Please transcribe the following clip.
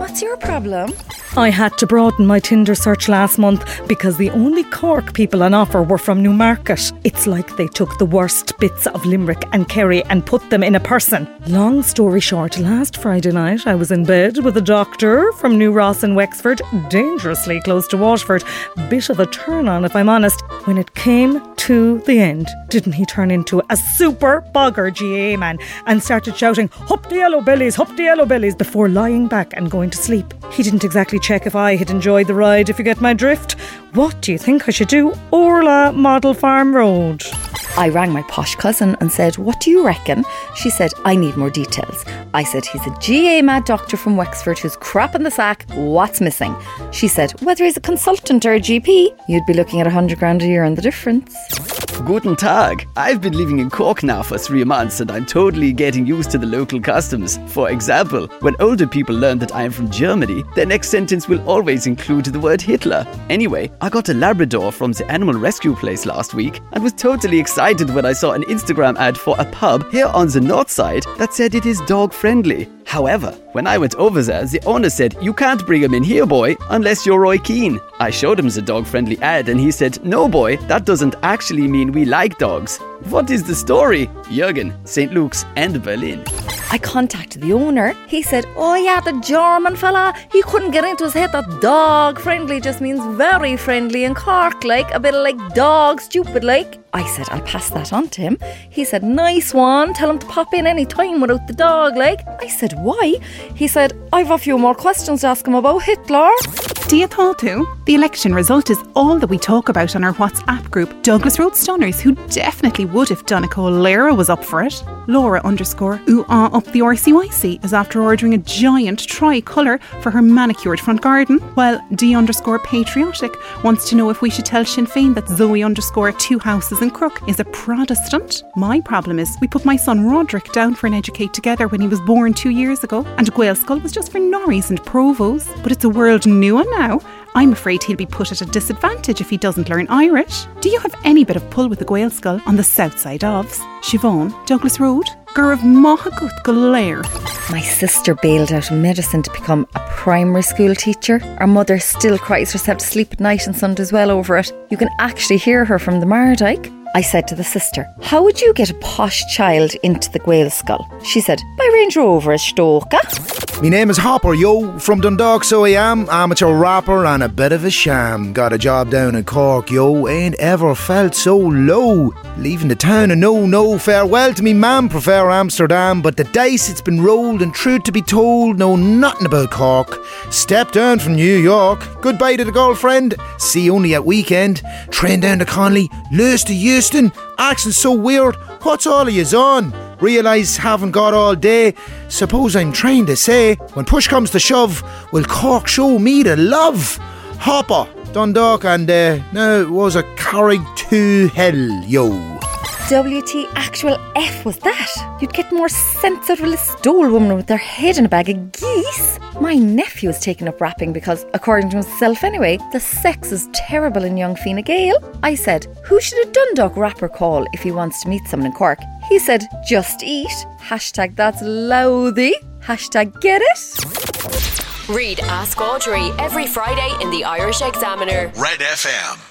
What's your problem? I had to broaden my Tinder search last month because the only Cork people on offer were from Newmarket. It's like they took the worst bits of Limerick and Kerry and put them in a person. Long story short, last Friday night I was in bed with a doctor from New Ross in Wexford, dangerously close to Waterford. Bit of a turn on, if I'm honest. When it came to the end, didn't he turn into a super bogger GAA man and started shouting, Hop the yellow bellies, hop the yellow bellies, before lying back and going to sleep? He didn't exactly check if I had enjoyed the ride, if you get my drift. What do you think I should do? Orla Model Farm Road. I rang my posh cousin and said, What do you reckon? She said, I need more details. I said, He's a GAA mad doctor from Wexford who's crap in the sack. What's missing? She said, Whether he's a consultant or a GP, you'd be looking at a hundred grand a year on the difference. Guten Tag. I've been living in Cork now for three months and I'm totally getting used to the local customs. For example, when older people learn that I am from Germany, their next sentence will always include the word Hitler. Anyway, I got a Labrador from the animal rescue place last week and was totally excited when I saw an Instagram ad for a pub here on the north side that said it is dog friendly. However, when I went over there, the owner said, You can't bring him in here, boy, unless you're Roy Keane. I showed him the dog friendly ad and he said, No, boy, that doesn't actually mean we like dogs. What is the story? Jürgen, St. Luke's, and Berlin. I contacted the owner. He said, Oh, yeah, the German fella. He couldn't get into his head that dog friendly just means very friendly and Cork, like a bit of like dog stupid, like. I said, I'll pass that on to him. He said, Nice one. Tell him to pop in any time without the dog, like. I said, Why? He said, I've a few more questions to ask him about Hitler. Do you thought to? The election result is all that we talk about on our WhatsApp group, Douglas Road Stunners, who definitely would if Donegal Lera was up for it. Laura underscore ooh ah up the RCYC is after ordering a giant tricolour for her manicured front garden, while D underscore patriotic wants to know if we should tell Sinn Féin that Zoe underscore two houses in Crook is a Protestant. My problem is we put my son Roderick down for an educate together when he was born two years ago, and Gaelscoil was just for Norries and Provos, but it's a world new one now. I'm afraid he'll be put at a disadvantage if he doesn't learn Irish. Do you have any bit of pull with the Gaelscoil on the south side of Siobhan, Douglas Road? Gurav Mahagut Galair. My sister bailed out of medicine to become a primary school teacher. Our mother still cries herself to sleep at night and Sunday's Well over it. You can actually hear her from the Mardyke. I said to the sister, How would you get a posh child into the Gaelscoil? She said, By Range Rover Stoka. My name is Hopper, yo, from Dundalk, so I am. Amateur rapper and a bit of a sham. Got a job down in Cork, yo. Ain't ever felt so low. Leaving the town and no, no farewell to me mam, prefer Amsterdam. But the dice, it's been rolled and truth to be told, know nothing about Cork. Step down from New York. Goodbye to the girlfriend. See only at weekend. Train down to Connolly. Luas to Heuston. Accent so weird. What's all of yous on? Realise haven't got all day. Suppose I'm trying to say, when push comes to shove, will Cork show me the love? Hopper, Dundalk, and uh, no, it was a Carrig to hell, yo. WT actual F was that? You'd get more sense out of a Listowel woman with their head in a bag of geese. My nephew is taking up rapping because, according to himself anyway, the sex is terrible in young Fine Gael. I said, who should a Dundalk rapper call if he wants to meet someone in Cork? He said, just eat. Hashtag that's louthy. Hashtag get it. Read Ask Audrey every Friday in the Irish Examiner. Red FM.